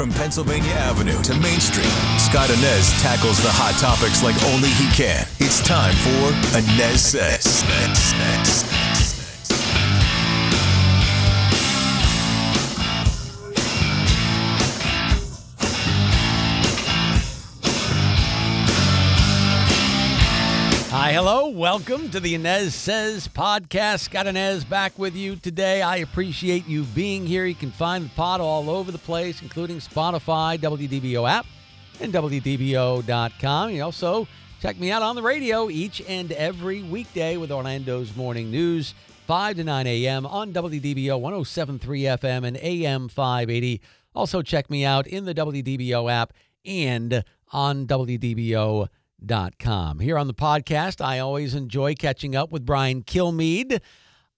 From Pennsylvania Avenue to Main Street, Scott Anez tackles the hot topics like only he can. It's time for Anez Sez. Welcome to the Anez Sez podcast. Scott Anez back with you today. I appreciate you being here. You can find the pod all over the place, including Spotify, WDBO app, and WDBO.com. You also check me out on the radio each and every weekday with Orlando's Morning News, 5 to 9 a.m. on WDBO 1073 FM and AM 580. Also, check me out in the WDBO app and on WDBO.com com. Here on the podcast, I always enjoy catching up with Brian Kilmeade.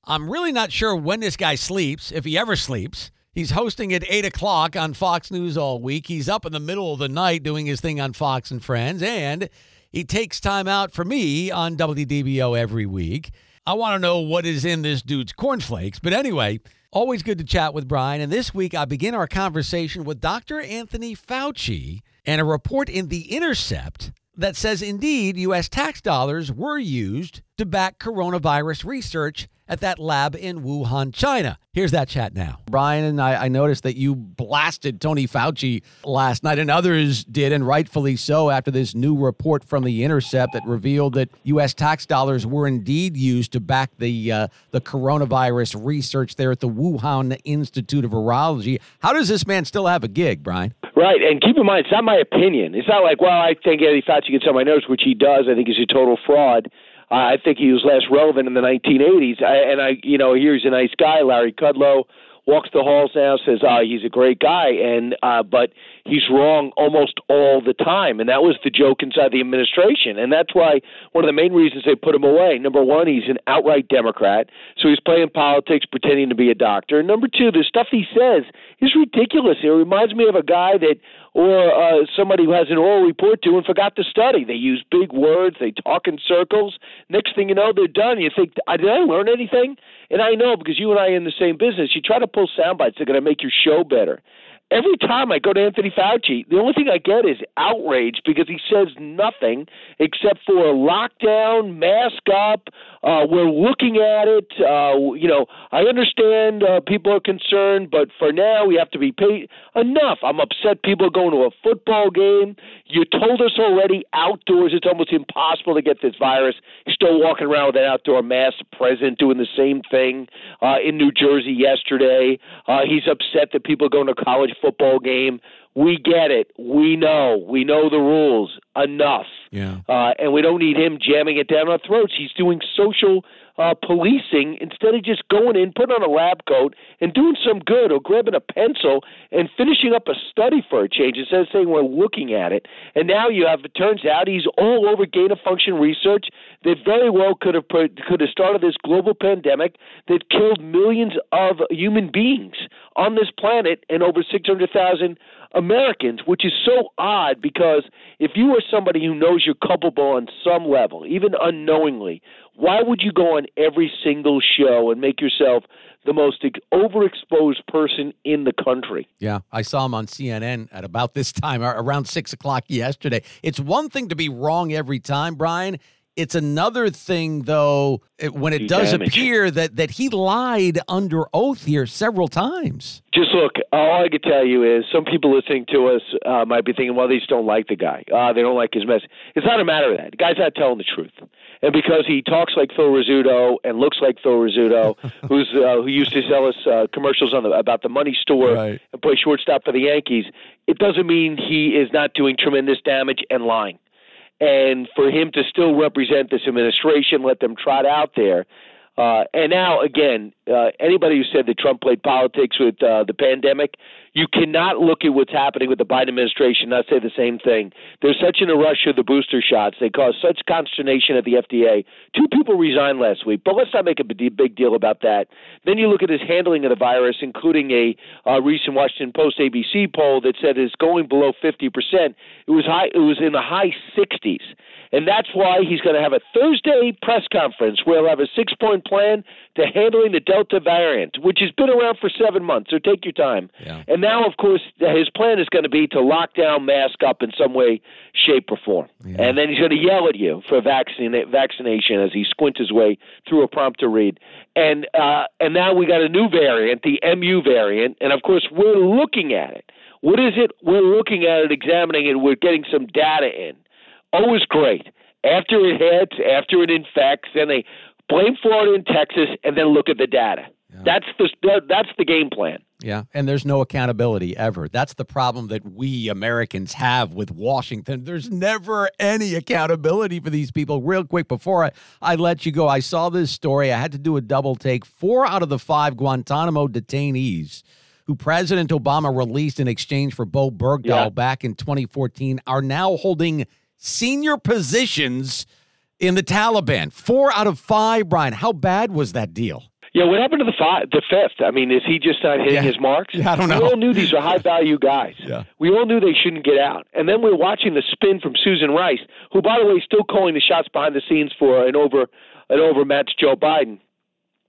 I'm really not sure when this guy sleeps, if he ever sleeps. He's hosting at 8 o'clock on Fox News all week. He's up in the middle of the night doing his thing on Fox and Friends, and he takes time out for me on WDBO every week. I want to know what is in this dude's cornflakes. But anyway, always good to chat with Brian. And this week, I begin our conversation with Dr. Anthony Fauci and a report in The Intercept that says indeed U.S. tax dollars were used to back coronavirus research at that lab in Wuhan, China. Here's that chat now. Brian and I, I noticed that you blasted Tony Fauci last night, and others did, and rightfully so, after this new report from The Intercept that revealed that U.S. tax dollars were indeed used to back the uh, the coronavirus research there at the Wuhan Institute of Virology. How does this man still have a gig, Brian? Right, and keep in mind, it's not my opinion. It's not like, well, I think Anthony Fauci gets on my nerves, which he does. I think he's a total fraud. I think he was less relevant in the 1980s. I, and I, you know, here's a nice guy, Larry Kudlow, walks the halls now, says, "Ah, oh, he's a great guy," and uh, but he's wrong almost all the time, and that was the joke inside the administration, and that's why one of the main reasons they put him away. Number one, he's an outright Democrat, so he's playing politics, pretending to be a doctor. And number two, the stuff he says is ridiculous. It reminds me of a guy that or uh, somebody who has an oral report to and forgot to study. They use big words, they talk in circles. Next thing you know, they're done. You think, did I learn anything? And I know because you and I are in the same business. You try to pull sound bites that are going to make your show better every time I go to Anthony Fauci, the only thing I get is outrage because he says nothing except for lockdown, mask up. Uh, we're looking at it. Uh, you know, I understand uh, people are concerned, but for now we have to be paid. Enough. I'm upset people are going to a football game. You told us already outdoors it's almost impossible to get this virus. You're still walking around with an outdoor mask. President doing the same thing uh, in New Jersey yesterday. Uh, he's upset that people are going to college football game. We get it. We know. We know the rules enough. Yeah. Uh, and we don't need him jamming it down our throats. He's doing social uh, policing instead of just going in, putting on a lab coat, and doing some good, or grabbing a pencil and finishing up a study for a change instead of saying we're looking at it. And now you have it turns out he's all over gain of function research that very well could have put, could have started this global pandemic that killed millions of human beings on this planet and over six hundred thousand Americans, which is so odd because if you are somebody who knows you're culpable on some level, even unknowingly, why would you go on every single show and make yourself the most overexposed person in the country? Yeah, I saw him on CNN at about this time, around six o'clock yesterday. It's one thing to be wrong every time, Brian. It's another thing, though, when it does damage. appear that, that he lied under oath here several times. Just look, all I can tell you is some people listening to us uh, might be thinking, well, they just don't like the guy. Uh, they don't like his message. It's not a matter of that. The guy's not telling the truth. And because he talks like Phil Rizzuto and looks like Phil Rizzuto, who's uh, who used to sell us uh, commercials on the, about the money store right. and play shortstop for the Yankees, it doesn't mean he is not doing tremendous damage and lying and for him to still represent this administration, let them trot out there. Uh, and now, again, uh, anybody who said that Trump played politics with uh, the pandemic, you cannot look at what's happening with the Biden administration and not say the same thing. There's such in a rush of the booster shots. They caused such consternation at the FDA. Two people resigned last week, but let's not make a big deal about that. Then you look at his handling of the virus, including a uh, recent Washington Post ABC poll that said it's going below 50%. It was high. It was in the high 60s. And that's why he's going to have a Thursday press conference where he'll have a six point plan to handling the Delta variant, which has been around for seven months. So take your time. Yeah. And now, of course, his plan is going to be to lock down, mask up in some way, shape, or form. Yeah. And then he's going to yell at you for vaccine vaccination as he squints his way through a prompter read. And uh, and now we got a new variant, the MU variant, and of course we're looking at it. What is it? We're looking at it, examining it. We're getting some data in. Always great. After it hits, after it infects, then they blame Florida and Texas, and then look at the data. That's the that's the game plan. Yeah, and there's no accountability ever. That's the problem that we Americans have with Washington. There's never any accountability for these people. Real quick, before I, I let you go, I saw this story. I had to do a double take. Four out of the five Guantanamo detainees who President Obama released in exchange for Bo Bergdahl Yeah. back in 2014 are now holding senior positions in the Taliban. Four out of five, Brian. How bad was that deal? Yeah, what happened to the five, the fifth? I mean, is he just not hitting Yeah. his marks? Yeah, I don't know. We all knew these were high value guys. Yeah. We all knew they shouldn't get out. And then we're watching the spin from Susan Rice, who, by the way, is still calling the shots behind the scenes for an over an overmatched Joe Biden.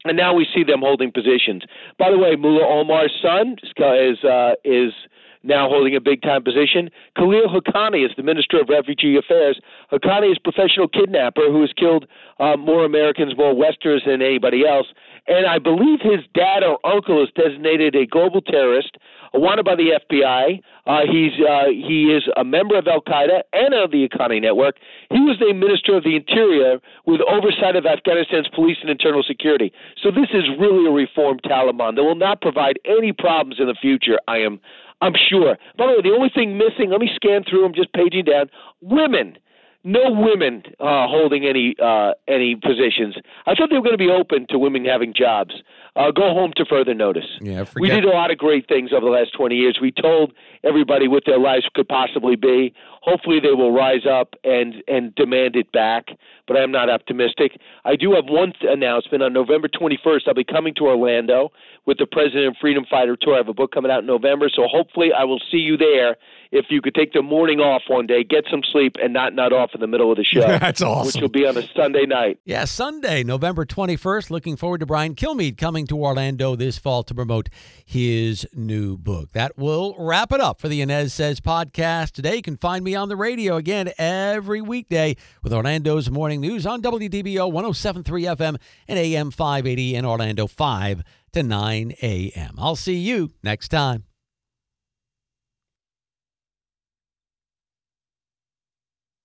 And now we see them holding positions. By the way, Mullah Omar's son is uh, is now holding a big time position. Khalil Haqqani is the Minister of Refugee Affairs. Haqqani is a professional kidnapper who has killed uh, more Americans, more Westerners than anybody else. And I believe his dad or uncle is designated a global terrorist, wanted by the FBI. Uh, he's uh, he is a member of Al Qaeda and of the Haqqani network. He was the Minister of the Interior with oversight of Afghanistan's police and internal security. So this is really a reformed Taliban that will not provide any problems in the future. I am I'm sure. By the way, the only thing missing, let me scan through them, just paging down, women. No women uh, holding any uh, any positions. I thought they were going to be open to women having jobs. Uh, go home to further notice. Yeah, forget- we did a lot of great things over the last 20 years. We told everybody what their lives could possibly be. Hopefully, they will rise up and and demand it back. But I'm not optimistic. I do have one th- announcement. On November 21st, I'll be coming to Orlando with the President of Freedom Fighter Tour. I have a book coming out in November, so hopefully, I will see you there. If you could take the morning off one day, get some sleep, and not nut off in the middle of the show. That's awesome. Which will be on a Sunday night. Yeah, Sunday, November 21st. Looking forward to Brian Kilmeade coming to Orlando this fall to promote his new book. That will wrap it up for the Anez Sez podcast today. You can find on the radio again every weekday with Orlando's Morning News on WDBO 1073 FM and AM 580 in Orlando 5 to 9 a.m. I'll see you next time.